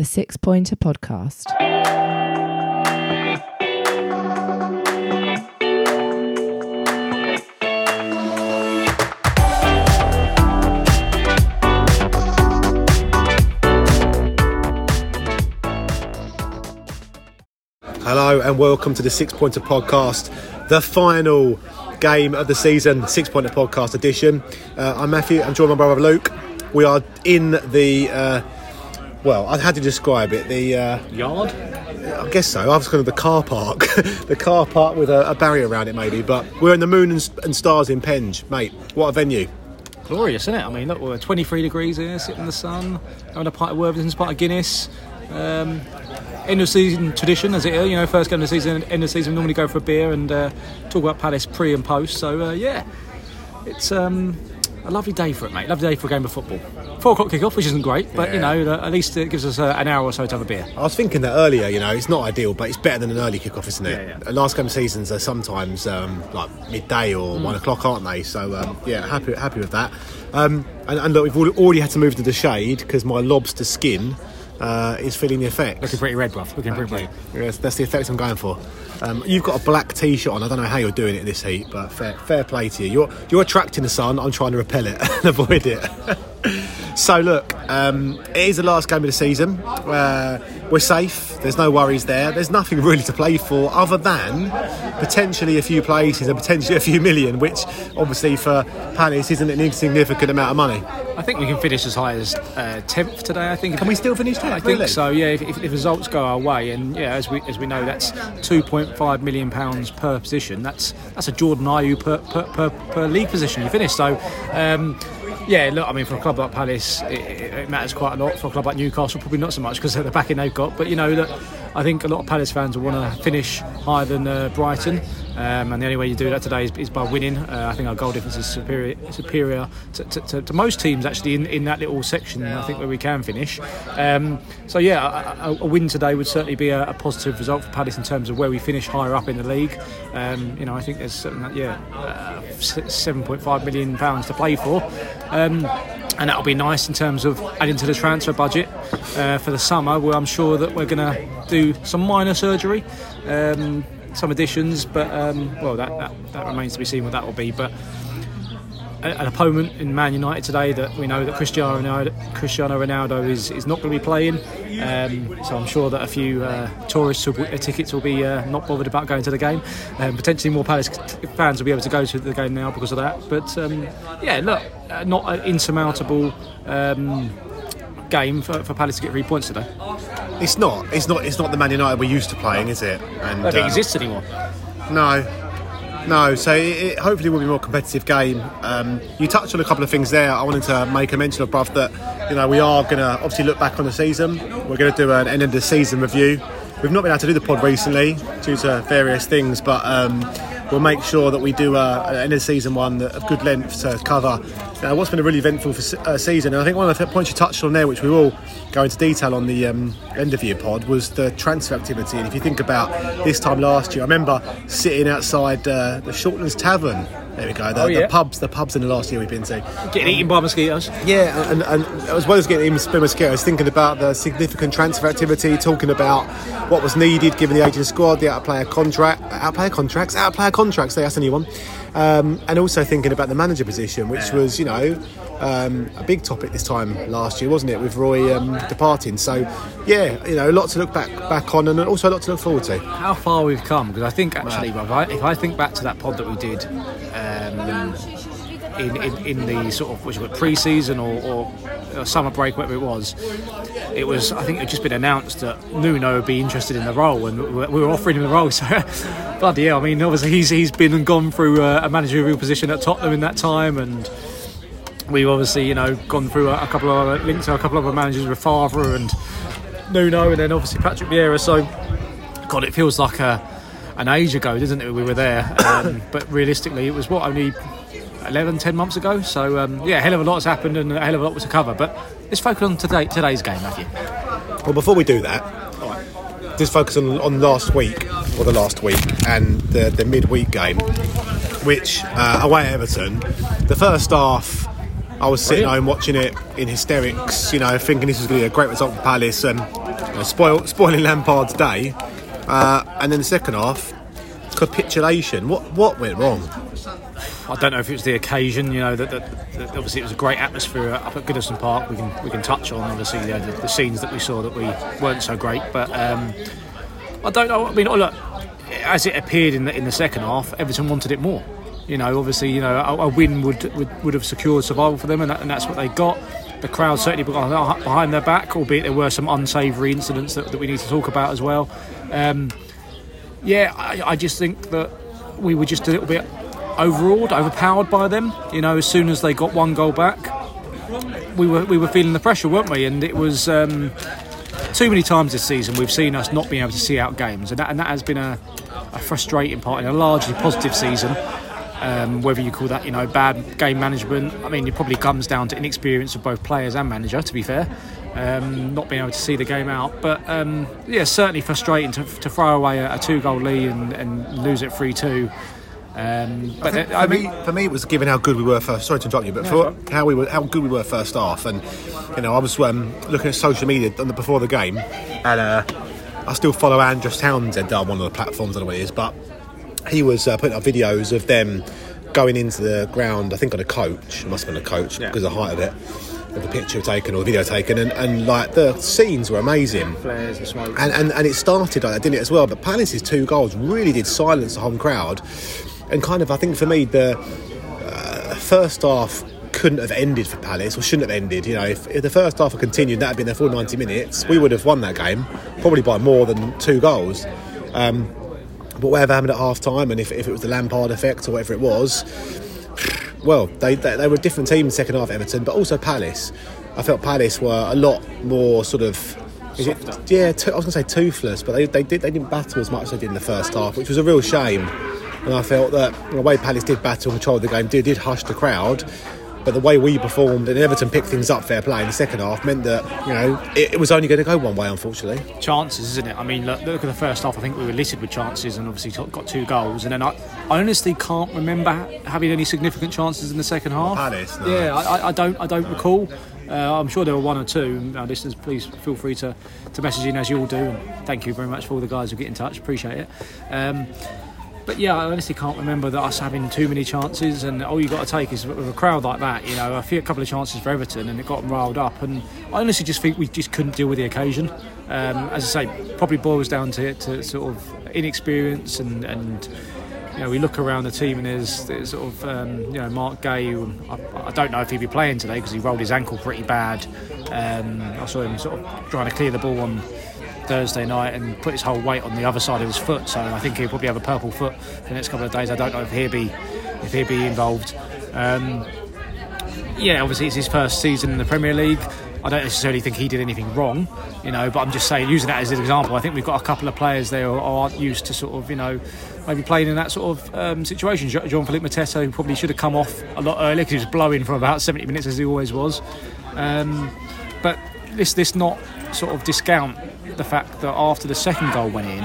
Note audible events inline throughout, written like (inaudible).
the Six Pointer Podcast. Hello and welcome to the Six Pointer Podcast, the final game of the season, Six Pointer Podcast edition. Uh, I'm Matthew, I'm joined by my brother Luke. We are in the, uh, well, I had to describe it, the, uh, Yard? I guess so, I was kind of the car park, (laughs) the car park with a, a barrier around it maybe, but we're in the Moon and, and Stars in Penge, mate. What a venue. Glorious, isn't it? I mean, look, we're 23 degrees here, sitting in the sun, having a pint of Worthington's, pint of Guinness. Um, end of season tradition, as it is. You know, first game of the season, end of season, we normally go for a beer and uh, talk about Palace pre and post. So, uh, yeah, it's um, a lovely day for it, mate. Lovely day for a game of football. Four o'clock kick-off, which isn't great, but you know, at least it gives us uh, an hour or so to have a beer. I was thinking that earlier, you know, it's not ideal, but it's better than an early kick-off, isn't it? Yeah, yeah. Last game of seasons are sometimes um, like midday or Mm. one o'clock, aren't they? So um, yeah, happy happy with that. Um, and, and look, we've already had to move to the shade because my lobster skin uh, is feeling the effects. Looking pretty red, bruv. Looking pretty Okay. red. Yes, that's the effect I'm going for. Um, you've got a black t-shirt on. I don't know how you're doing it in this heat, but fair, fair play to you. You're you're attracting the sun. I'm trying to repel it (laughs) and avoid it. (laughs) so look, um, it is the last game of the season. Uh, we're safe. There's no worries there. There's nothing (laughs) really to play for other than potentially a few places and potentially a few million, which obviously for Palace isn't an insignificant amount of money. I think we can finish as high as uh, 10th today, I think. Can we still finish 10th, I think really? so, yeah. If, if, if results go our way, and yeah, as we as we know, that's 2.5 million pounds per position. That's that's a Jordan Ayew per per, per, per league position you finish. So. Um, yeah, look, I mean, for a club like Palace, it, it matters quite a lot. For a club like Newcastle, probably not so much because of the backing they've got. But you know, look, I think a lot of Palace fans will want to finish higher than uh, Brighton, um, and the only way you do that today is, is by winning. Uh, I think our goal difference is superior, superior to, to, to, to most teams actually in, in that little section. I think where we can finish. Um, so yeah, a, a, win today would certainly be a, a positive result for Palace in terms of where we finish higher up in the league. Um, you know, I think there's yeah, uh, seven point five million pounds to play for. Um, and that'll be nice in terms of adding to the transfer budget uh, for the summer. Where I'm sure that we're going to do some minor surgery, um, some additions, but um, well, that, that that remains to be seen what that will be. But an opponent in Man United today that we know that Cristiano Ronaldo, Cristiano Ronaldo is, is not going to be playing. Um, so I'm sure that a few uh, tourists will, uh, tickets will be uh, not bothered about going to the game. Um, potentially more Palace fans will be able to go to the game now because of that. But um, yeah, look, uh, not an insurmountable um, game for, for Palace to get three points today. It's not. It's not. It's not the Man United we're used to playing, is it? And I don't think it um, exists anymore. No, no. So it, it hopefully will be a more competitive game. Um, you touched on a couple of things there. I wanted to make a mention of, bruv, that you know we are going to obviously look back on the season. We're going to do an end of the season review. We've not been able to do the pod recently due to various things, but um, we'll make sure that we do an end of season one that- of good length to cover uh, what's been a really eventful for, uh, season. And I think one of the points you touched on there, which we will go into detail on the um, end of year pod, was the transfer activity. And if you think about this time last year, I remember sitting outside uh, the Shortlands Tavern. There we go. The, Oh, yeah. the pubs, the pubs in the last year we've been to. Getting eaten by mosquitoes. Yeah, and, and as well as getting in spin mosquitoes, thinking about the significant transfer activity, talking about what was needed given the aging squad, the out player contract, out player contracts, out player contracts. That's a new one, um, and also thinking about the manager position, which was you know um, a big topic this time last year, wasn't it, with Roy um, departing? So yeah, you know, a lot to look back back on, and also a lot to look forward to. how far we've come because I think actually, if I think back to that pod that we did um, in, in, in the sort of which was pre-season or, or, or summer break, whatever it was, it was I think it had just been announced that Nuno would be interested in the role, and we we were offering him the role. (laughs) So bloody hell! I mean, obviously he's he's been and gone through a, a managerial position at Tottenham in that time, and we've obviously you know gone through a, a couple of other, linked to a couple of other managers with Favre and Nuno, and then obviously Patrick Vieira. So God, it feels like a, an age ago, doesn't it? We were there, um, (coughs) but realistically, it was what only 11, 10 months ago. So um, yeah, a hell of a lot's happened and a hell of a lot was to cover. But let's focus on today, today's game, Matthew. Well, before we do that, just focus on, on last week or the last week and the, the midweek game, which uh, away at Everton, the first half. I was sitting Brilliant. home watching it in hysterics, you know, thinking this was going to be a great result for Palace. And you know, spoil, spoiling Lampard's day. Uh, and then the second half, capitulation. What what went wrong? I don't know if it was the occasion, you know, that, that, that obviously it was a great atmosphere up at Goodison Park. We can we can touch on obviously the, the, the scenes that we saw that we weren't so great, but um, I don't know. I mean, look, as it appeared in the in the second half, Everton wanted it more. You know, obviously, you know, a, a win would, would would have secured survival for them, and, that, and that's what they got. The crowd certainly behind their back, albeit there were some unsavoury incidents that, that we need to talk about as well. Um, yeah, I, I just think that we were just a little bit overawed, overpowered by them. You know, as soon as they got one goal back, we were we were feeling the pressure, weren't we? And it was um, too many times this season we've seen us not being able to see out games, and that, and that has been a, a frustrating part in a largely positive season. Um, whether you call that, you know, bad game management, I mean, it probably comes down to inexperience of both players and manager. To be fair, um, not being able to see the game out, but um, yeah, certainly frustrating to, to throw away a, a two-goal lead and, and lose it three-two. Um, but I, uh, I for mean, me, for me, it was given how good we were first. Sorry to interrupt you, but for how we were, how good we were first half, and you know, I was um, looking at social media on the, before the game, and uh, I still follow Andros Townsend on one of the platforms. I don't know what it is, but he was uh, putting up videos of them going into the ground. I think on a coach. It must have been a coach Yeah. because of the height of it, of the picture taken or the video taken, and, and like the scenes were amazing. flares and smoke. And, and, and it started like that, didn't it, as well? But Palace's two goals really did silence the home crowd. And kind of, I think for me, the uh, first half couldn't have ended for Palace, or shouldn't have ended. You know, if, if the first half had continued, that had been the full 90 minutes, we would have won that game, probably by more than two goals. Um, but whatever happened at half time, and if, if it was the Lampard effect or whatever it was, well, they, they, they were a different team in the second half, Everton, but also Palace. I felt Palace were a lot more sort of. It, yeah, to, I was going to say toothless, but they, they, did, they didn't battle as much as they did in the first half, which was a real shame. And I felt that the way Palace did battle and control the game did, did hush the crowd, but the way we performed and Everton picked things up fair play in the second half meant that, you know, it, it was only going to go one way, unfortunately. chances, isn't it? I mean, look, look at the first half. I think we were littered with chances, and obviously got two goals. And then I, I honestly can't remember having any significant chances in the second half. Palace, no. Yeah, I, I- don't, I don't recall. Uh, I'm sure there were one or two. Our listeners, please feel free to, to message in as you all do. And thank you very much for all the guys who get in touch. Appreciate it. Um, but yeah, I honestly can't remember that us having too many chances, and all you got to take is with a crowd like that, you know, a few a couple of chances for Everton, and it got them riled up. And I honestly just think we just couldn't deal with the occasion. Um, as I say, probably boils down to, to sort of inexperience and. and you know, we look around the team and there's, there's sort of, um, you know, Marc Guéhi. I, I don't know if he'd be playing today because he rolled his ankle pretty bad. Um, I saw him sort of trying to clear the ball on Thursday night and put his whole weight on the other side of his foot. So I think he'll probably have a purple foot the next couple of days. I don't know if he'll be if he'll be involved. Um, yeah, obviously it's his first season in the Premier League. I don't necessarily think he did anything wrong, you know, but I'm just saying, using that as an example, I think we've got a couple of players there who aren't used to sort of, you know, maybe playing in that sort of um, situation. Jean-Philippe Mateta, who probably should have come off a lot earlier because he was blowing for about 70 minutes as he always was. Um, but this, this not sort of discount the fact that after the second goal went in,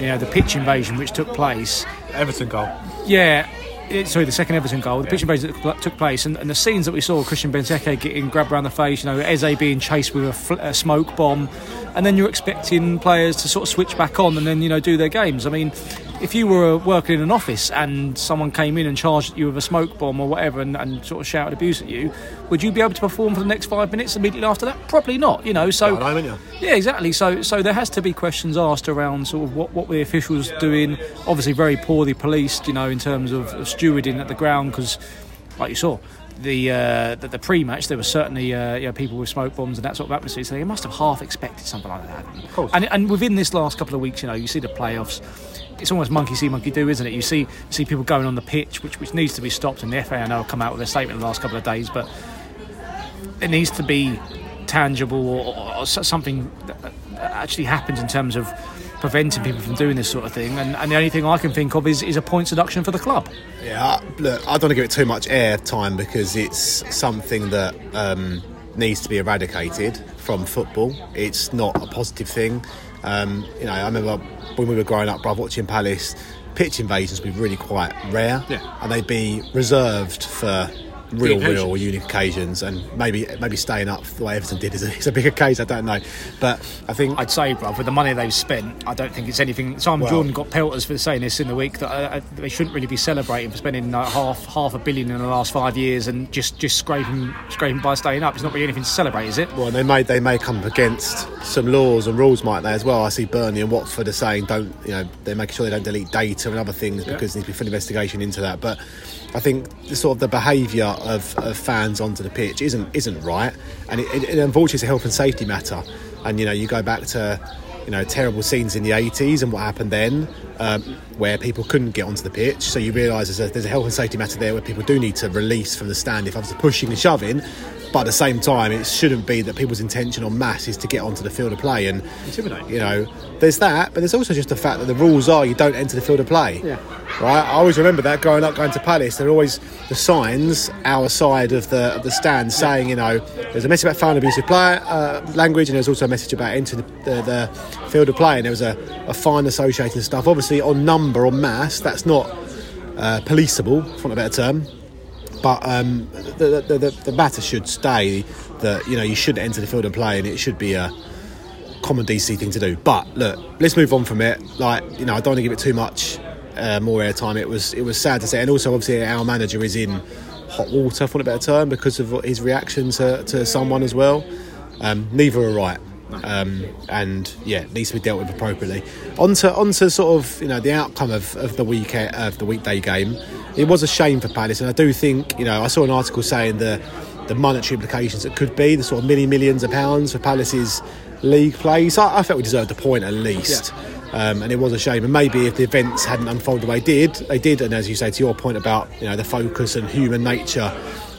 you know, the pitch invasion which took place, Everton goal. yeah, it, sorry, the second Everton goal, the pitch invasion that took place, and, and the scenes that we saw, Christian Benteke getting grabbed around the face, you know, Eze being chased with a, fl- a smoke bomb, and then you're expecting players to sort of switch back on and then you know do their games. I mean, if you were working in an office and someone came in and charged you with a smoke bomb or whatever and, and sort of shouted abuse at you, would you be able to perform for the next five minutes immediately after that? Probably not. You know, so. Know, you? Yeah, exactly. So, so there has to be questions asked around sort of what, what were the officials doing. Obviously, very poorly policed, you know, in terms of, of stewarding at the ground because, like you saw, the uh, the, the pre-match there were certainly uh, you know, people with smoke bombs and that sort of atmosphere. So they must have half expected something like that. Of course. And and within this last couple of weeks, you know, you see the playoffs. It's almost monkey see, monkey do, isn't it? You see, see people going on the pitch, which which needs to be stopped. And the FA, I know, have come out with a statement in the last couple of days, but it needs to be tangible or, or s- something that actually happens in terms of preventing people from doing this sort of thing. And, and the only thing I can think of is, is a points deduction for the club. Yeah, look, I don't want to give it too much air time because it's something that um, needs to be eradicated from football. It's not a positive thing. Um, you know, I remember when we were growing up, bruv, watching Palace, pitch invasions would be really quite rare, Yeah. and they'd be reserved for real, real unique occasions, and maybe maybe staying up the way Everton did is a, (laughs) is a big occasion. I don't know, but I think I'd say, bruv, with the money they've spent, I don't think it's anything. Simon Well- Jordan got pelters for saying this in the week that uh, uh, they shouldn't really be celebrating for spending uh, half half a billion in the last five years and just just scraping scraping by staying up. It's not really anything to celebrate, is it? Well, they may they may come against some laws and rules, might they as well? I see Burnley and Watford are saying don't you know they're making sure they don't delete data and other things because there needs to be full investigation into that. But I think the sort of the behaviour of, of fans onto the pitch isn't isn't right, and it, it, it unfortunately it's a health and safety matter. And you know you go back to you know terrible scenes in the 80s and what happened then um, where people couldn't get onto the pitch. So you realise there's a, there's a health and safety matter there where people do need to release from the stand if others are pushing and shoving but at the same time it shouldn't be that people's intention on mass is to get onto the field of play. And Intimidate. you know there's that but there's also just the fact that the rules are you don't enter the field of play. Yeah. right? I always remember that growing up going to Palace there are always the signs our side of the of the stand saying you know there's a message about foul abusive player uh, language and there's also a message about entering the, the, the field of play. And there was a, a fine associated stuff. Obviously on number on mass that's not uh, policeable for want of a better term but um, the, the, the, the matter should stay that you know you should enter the field and play and it should be a common DC thing to do. But look, let's move on from it. Like you know, I don't want to give it too much uh, more airtime. It was it was sad to say, and also obviously our manager is in hot water for a better term because of his reaction to, to someone as well. Um, neither are right. Um, and yeah, it needs to be dealt with appropriately. Onto onto sort of you know the outcome of, of the week of the weekday game. It was a shame for Palace, and I do think you know I saw an article saying the the monetary implications that could be the sort of many millions of pounds for Palace's league play. So I, I felt we deserved a point at least. Um, and it was a shame. And maybe if the events hadn't unfolded the way they did, they did. And as you say, to your point about you know the focus and human nature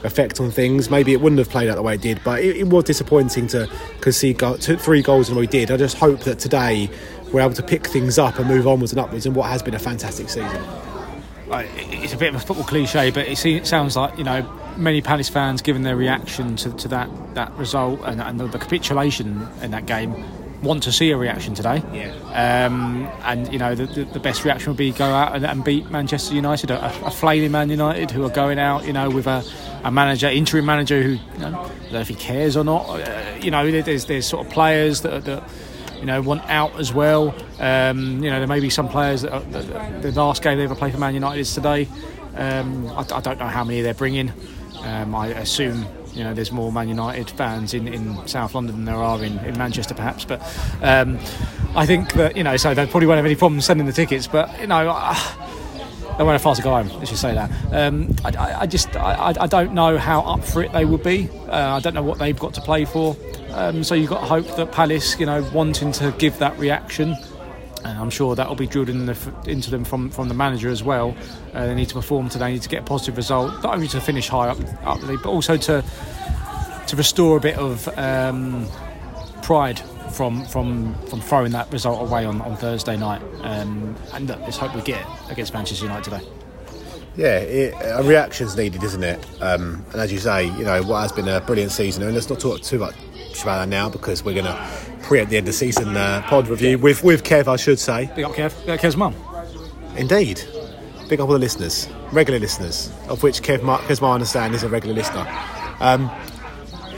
effect on things, maybe it wouldn't have played out the way it did. But it, it was disappointing to concede go, two, three goals in a we did. I just hope that today we're able to pick things up and move onwards and upwards in what has been a fantastic season. Like, it's a bit of a football cliche, but it, it sounds like you know many Palace fans, given their reaction to, to that that result and, and the, the capitulation in that game, want to see a reaction today. Yeah. Um, and you know the, the, the best reaction would be go out and, and beat Manchester United, a, a flailing Man United who are going out, you know, with a, a manager, interim manager who you know, I don't know if he cares or not. Uh, you know, there's there's sort of players that. that you know, want out as well. Um, you know, there may be some players that, are, that the last game they ever played for Man United is today. Um, I, I don't know how many they're bringing. Um, I assume you know there's more Man United fans in, in South London than there are in, in Manchester, perhaps. But um, I think that you know, so they probably won't have any problem sending the tickets. But you know. I, they won't have far to go home. Let's just say that. Um, I, I, just I, I don't know how up for it they would be. Uh, I don't know what they've got to play for. Um, so you've got to hope that Palace, you know, wanting to give that reaction. And I'm sure that will be drilled in the, into them from, from the manager as well. Uh, they need to perform today, they need to get a positive result, not only to finish high up, up the league, but also to to restore a bit of um, pride from from from throwing that result away on, on Thursday night. Um, and look, let's hope we get it against Manchester United today. Yeah, it, a reaction's needed, isn't it? Um, and as you say, you know what has been a brilliant season. And let's not talk too much about that now because we're going to preempt the end of season uh, pod review with with Kev, I should say. Big up Kev, big up Kev's mum. Indeed, big up all the listeners, regular listeners, of which Kev, Mar- Kev, I understand, is a regular listener. Um,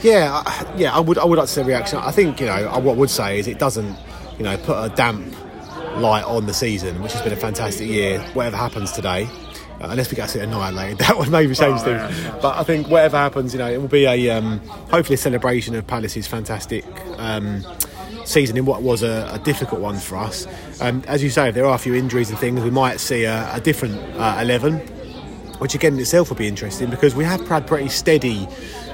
yeah, I- yeah, I would, I would like to see a reaction. I think you know I- what I would say is it doesn't, you know, put a damp light on the season, which has been a fantastic year. Whatever happens today, uh, unless we get to it annihilated, (laughs) that would maybe change things. But I think whatever happens, you know, it will be a um, hopefully a celebration of Palace's fantastic. Um, season in what was a, a difficult one for us. Um, as you say, if there are a few injuries and things, we might see a, a different uh, 11, which again in itself will be interesting because we have had pretty steady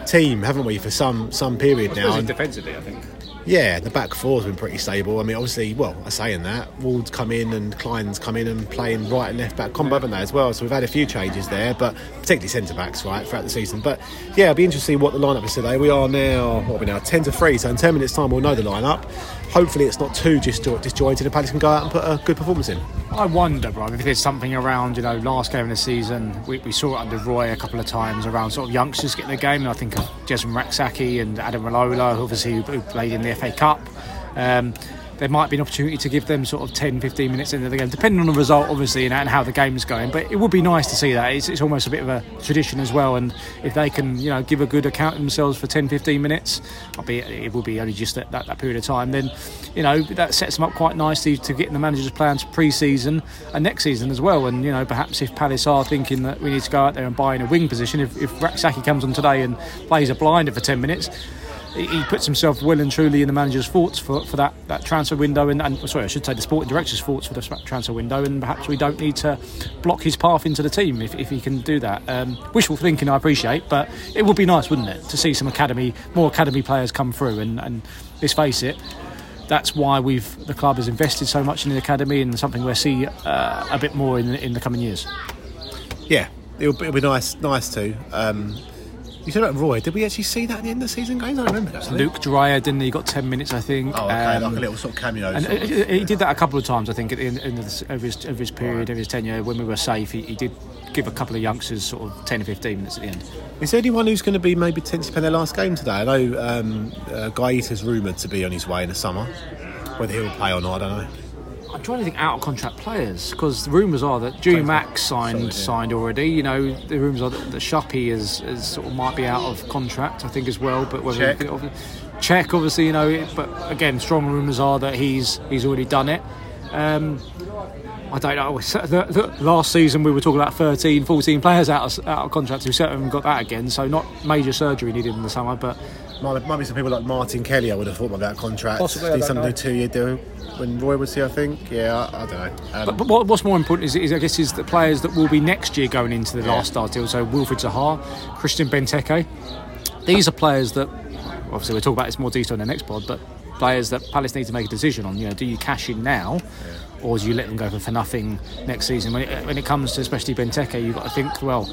team, haven't we, for some some period now. Defensively, I think. Yeah, the back four's been pretty stable. I mean, obviously, well, I'm saying that Ward's come in and Clyne's come in and playing right and left back combo, haven't they, as well? So we've had a few changes there, but particularly centre backs, right, throughout the season. But yeah, it'll be interesting to see what the lineup is today. We are now, what are we now, 10 to 3, so in 10 minutes' time we'll know the lineup. Hopefully, it's not too just disjointed and Palace can go out and put a good performance in. I wonder, bro, if there's something around, you know, last game of the season, we, we saw it under Roy a couple of times around sort of youngsters getting the game. And I think of Jasmine Rak-Sakyi and Adaramola, who obviously who played in the FA Cup. Um, there might be an opportunity to give them sort of 10, 15 minutes into the game, depending on the result, obviously, and, how the game is going. But it would be nice to see that. It's, it's almost a bit of a tradition as well. And if they can, you know, give a good account of themselves for 10, 15 minutes, albeit it will be only just that, that, that period of time, then, you know, that sets them up quite nicely to get in the manager's plans pre season and next season as well. And, you know, perhaps if Palace are thinking that we need to go out there and buy in a wing position, if, if Rak-Sakyi comes on today and plays a blinder for 10 minutes, he puts himself well and truly in the manager's thoughts for, for that, that transfer window and, and sorry I should say the sporting director's thoughts for the transfer window and perhaps we don't need to block his path into the team if, if he can do that um, wishful thinking I appreciate but it would be nice wouldn't it to see some academy more academy players come through and, and let's face it that's why we've the club has invested so much in the academy and something we'll see uh, a bit more in, in the coming years yeah it'll, it'll be nice nice to. um, you said about Roy. Did we actually see that at the end of the season games? I don't remember that. Luke Dreyer, didn't he? Got 10 minutes, I think. Oh, okay. Um, like a little sort of cameo. And sort of. he did that a couple of times, I think, at the end of, this, of, his, of his period, of his tenure. When we were safe, he, he did give a couple of youngsters sort of 10 or 15 minutes at the end. Is there anyone who's going to be maybe potentially playing their last game today? I know um, uh, Guaita's rumoured to be on his way in the summer. Whether he'll play or not, I don't know. I'm trying to think out of contract players because the rumours are that Jimmy Max signed Solid, yeah. signed already. You know, the rumours are that, that Shuppy is, is sort of might be out of contract, I think as well. But whether Check. check obviously, you know. it- But again, strong rumours are that he's he's already done it. Um, I don't know. The, the, last season we were talking about 13, 14 players out of, out of contract. We certainly haven't got that again. So not major surgery needed in the summer, but Might, might be some people like Martin Kelly. I would have thought about that contract. Possibly, Did don't something two-year deal when Roy was here. I think. Yeah, I, I don't know. Um, But, but what, what's more important is, is, I guess, is the players that will be next year going into the last start deal. So Wilfried Zaha, Christian Benteke. These are players that, obviously, we'll talk about this more detail in the next pod, but players that Palace need to make a decision on. You know, do you cash in now, or do you let them go for, for nothing next season? When it, when it comes to especially Benteke, you've got to think, well,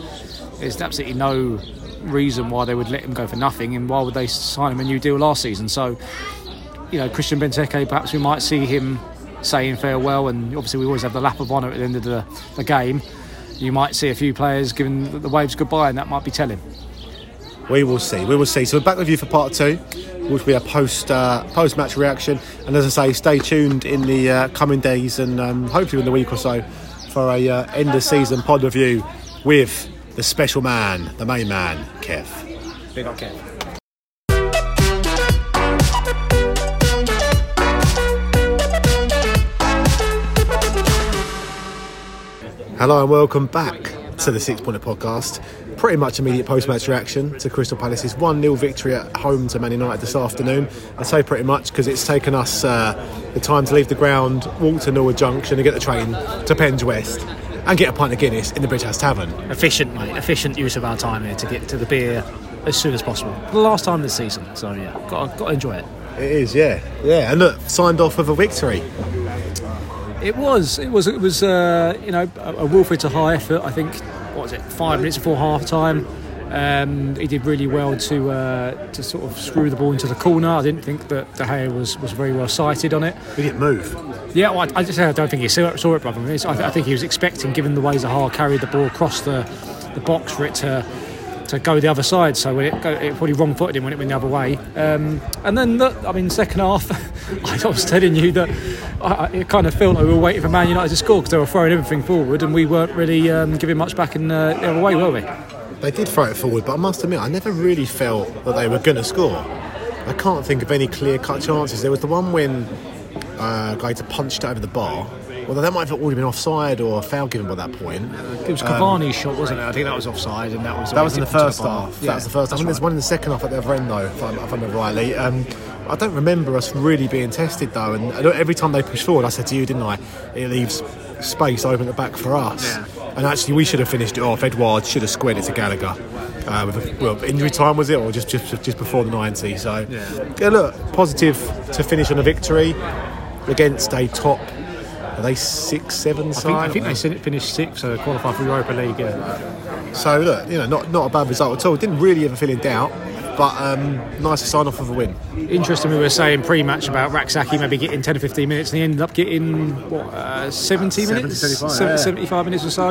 there's absolutely no reason why they would let him go for nothing, and why would they sign him a new deal last season? So you know, Christian Benteke, perhaps we might see him saying farewell, and obviously we always have the lap of honour at the end of the, the game. You might see a few players giving the- waves goodbye, and that might be telling. We will see. We will see. So we're back with you for part two, which will be a post uh, post match reaction. And as I say, stay tuned in the uh, coming days and um, hopefully in the week or so for a uh, end of season pod review with the special man, the main man, Kev. Big up, Kev. Hello and welcome back to the Six Pointer Podcast. Pretty much immediate post match reaction to Crystal Palace's 1 0 victory at home to Man United this afternoon. I say pretty much because it's taken us uh, the time to leave the ground, walk to Norwood Junction, and get the train to Penge West and get a pint of Guinness in the Bridge House Tavern. Efficient, mate. Efficient use of our time here to get to the beer as soon as possible. The last time this season, so yeah, got got to enjoy it. It is, yeah. Yeah, and look, signed off with a victory. It was. It was. It was. Uh, you know, a, a Wilfried Zaha effort. I think. What was it? Five minutes before half time. Um, he did really well to uh, to sort of screw the ball into the corner. I didn't think that De Gea was, was very well sighted on it. We didn't move. Yeah, well, I, I just I don't think he saw it, saw it brother. I, mean, I, th- I think he was expecting, given the way Zaha carried the ball across the the box, for it to to go the other side. So when it, go, it probably wrong footed him when it went the other way. Um, and then, look, I mean, second half, (laughs) I was telling you that I, I- it kind of felt like we were waiting for Man United to score because they were throwing everything forward and we weren't really um, giving much back in uh, the other way, were we? They did throw it forward, but I must admit, I never really felt that they were going to score. I can't think of any clear cut chances. There was the one when uh, Guaita punched it over the bar. Although that might have already been offside or a foul given by that point. It was Cavani's shot, wasn't it? I think that was offside, and that was That was in the first bar. half. Yeah, that was the first half. I that's think there's one in the second half at the other end, though, if, I'm, if I remember rightly. Um, I don't remember us really being tested, though. And every time they push forward, I said to you, didn't I? It leaves space open at the back for us. Yeah. And actually, we should have finished it off. Edouard should have squared it to Gallagher. Uh, with a, well, injury time was it, or just just just before the 90? So, Yeah. look, positive to finish on a victory against a top. Are they six, seven I think, side? I think they finished six, so they qualified for Europa League. Yeah. So look, you know, not not a bad result at all. Didn't really ever feel in doubt, but um, nice to sign off with a win. Interesting, we were saying pre-match about Rak-Sakyi maybe getting 10 or 15 minutes, and he ended up getting what uh, 70 minutes, 75, Se- yeah. 75 minutes or so.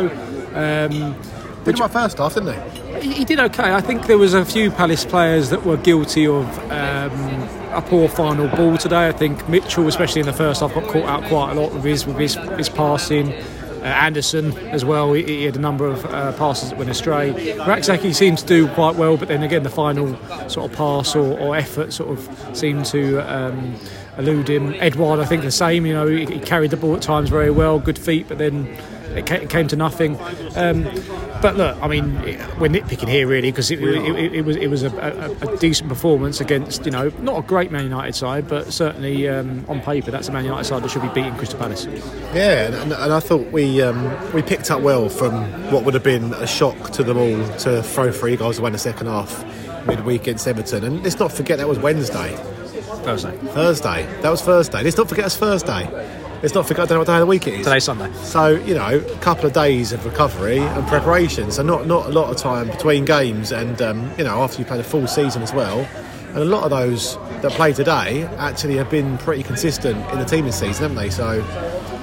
Um, Did my first half, didn't he? he, he did okay. I think there was a few Palace players that were guilty of um, a poor final ball today. I think Mitchell, especially in the first half, got caught out quite a lot with his with his, his passing. Uh, Andersen as well. He, he, had a number of uh, passes that went astray. Rak-Sakyi seemed to do quite well, but then again, the final sort of pass or, or effort sort of seemed to um, elude him. Edouard, I think, the same. You know, he carried the ball at times very well, good feet, but then it came to nothing. Um, but look, I mean, we're nitpicking here really because it, it, it, it, was it was a, a, a, decent performance against you know not a great Man United side, but certainly um, on paper that's a Man United side that should be beating Crystal Palace. Yeah, and, and I thought we um, we picked up well from what would have been a shock to them all to throw three goals away in the second half midweek against Everton, and let's not forget that was Wednesday. Thursday. Thursday. That was Thursday. Let's not forget it's Thursday. Let's not forget, I don't know what day of the week it is. Today's Sunday. So, you know, a couple of days of recovery and preparation. So, not, not a lot of time between games and, um, you know, after you've played a full season as well. And a lot of those that play today actually have been pretty consistent in the team this season, haven't they? So,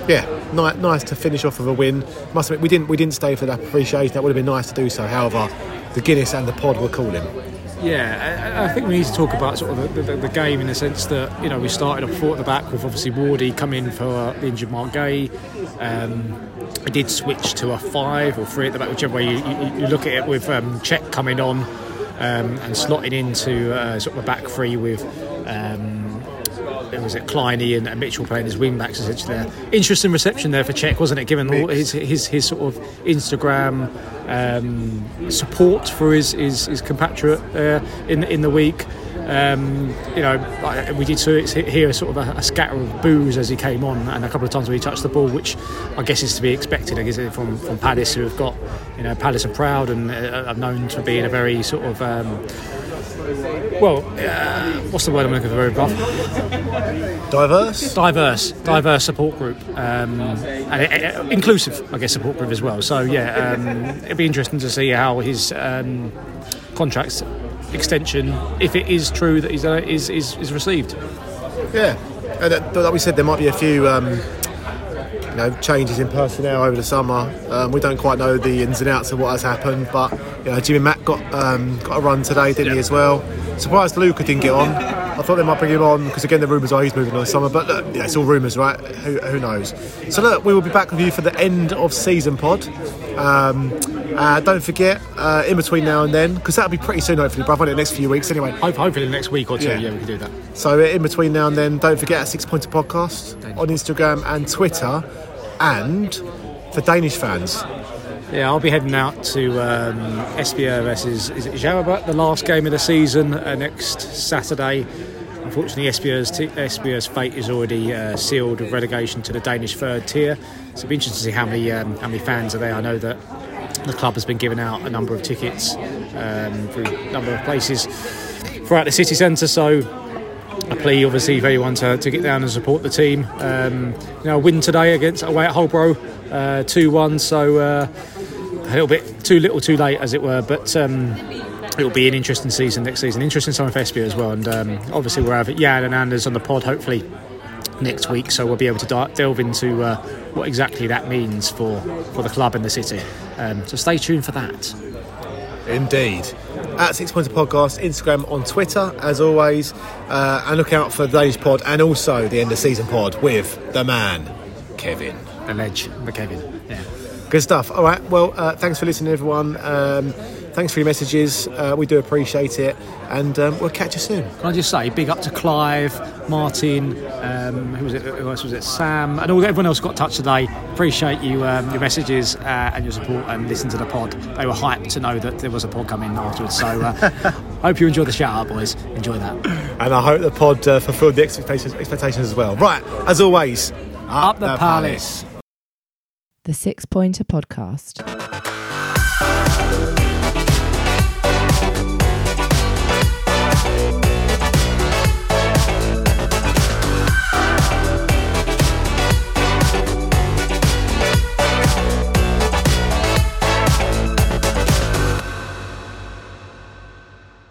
yeah, nice, nice to finish off with a win. Must admit, we didn't we didn't stay for that appreciation. That would have been nice to do so. However, the Guinness and the pod were calling. Yeah, I, think we need to talk about sort of the, the, the, game in the sense that you know we started off four at the back with obviously Wardy coming for the injured Marc Guéhi. Um, we did switch to a five or three at the back, whichever way you, you, you look at it, with um, Cech coming on um, and slotting into uh, sort of a back three with. Um, it was it Kleiny and, and Mitchell playing as wing backs essentially there. Interesting reception there for Cech, wasn't it? Given all his, his his sort of Instagram um, support for his his, his compatriot uh, in in the week. Um, you know, we did hear sort of a, a, scatter of boos as he came on, and a couple of times when he touched the ball, which I guess is to be expected. I guess from from Palace, who have got, you know, Palace are proud and uh, are known to be in a very sort of. Um, well, uh, what's the word I'm looking for, Bob? Diverse? Diverse. Diverse support group. Um, and it, it, inclusive, I guess, support group as well. So, yeah, um, it'd be interesting to see how his um, contracts extension, if it is true that he's, uh, is, is, is received. Yeah. And uh, like we said, there might be a few um, you know, changes in personnel over the summer. Um, we don't quite know the ins and outs of what has happened, but you know, Jimmy Mack got um, got a run today, didn't he, as well? Surprised Luca didn't get on. I thought they might bring him on because again the rumours are he's moving on the summer, but look, yeah, it's all rumours, right? Who, who, knows? So look, we will be back with you for the end of season pod. Um, uh, don't forget, uh, in between now and then, because that'll be pretty soon, hopefully, but I've the next few weeks anyway. Hopefully, the next week or two, yeah. yeah, we can do that. So, uh, in between now and then, don't forget our Six Pointer Podcast on Instagram and Twitter, and for Danish fans, yeah, I'll be heading out to um, Esbjerg versus is it Djurgården, the last game of the season uh, next Saturday. Unfortunately, Esbjerg's, t- Esbjerg's fate is already uh, sealed with relegation to the Danish third tier. So it'll be interesting to see how many um, how many fans are there. I know that the club has been giving out a number of tickets um, through a number of places throughout the city centre. So a plea, obviously, for everyone to, to get down and support the team. Um, you know, win today against away at Hobro, uh, two one. So uh, a little bit too little, too late, as it were. But um, it'll be an interesting season next season. Interesting time for Esbjerg as well. And um, obviously, we'll have Jan and Anders on the pod hopefully next week, so we'll be able to delve into uh, what exactly that means for, for the club and the city. Um, so stay tuned for that. Indeed. At Six Pointer Podcast, Instagram, on Twitter, as always. Uh, and look out for Danish pod and also the end of season pod with the man, Kevin. The ledge, the Kevin. Yeah. Good stuff. All right. Well, uh, thanks for listening, everyone. Um, thanks for your messages. Uh, we do appreciate it, and um, we'll catch you soon. Can I just say, big up to Clive, Martin, um, who was it? Who else was it? Sam, and all everyone else got touch today. Appreciate you, um, your messages uh, and your support, and listen to the pod. They were hyped to know that there was a pod coming afterwards. So, uh, (laughs) hope you enjoyed the shout out, boys. Enjoy that. And I hope the pod uh, fulfilled the expectations, expectations as well. Right, as always, up, up the, the palace. palace the Six Pointer Podcast.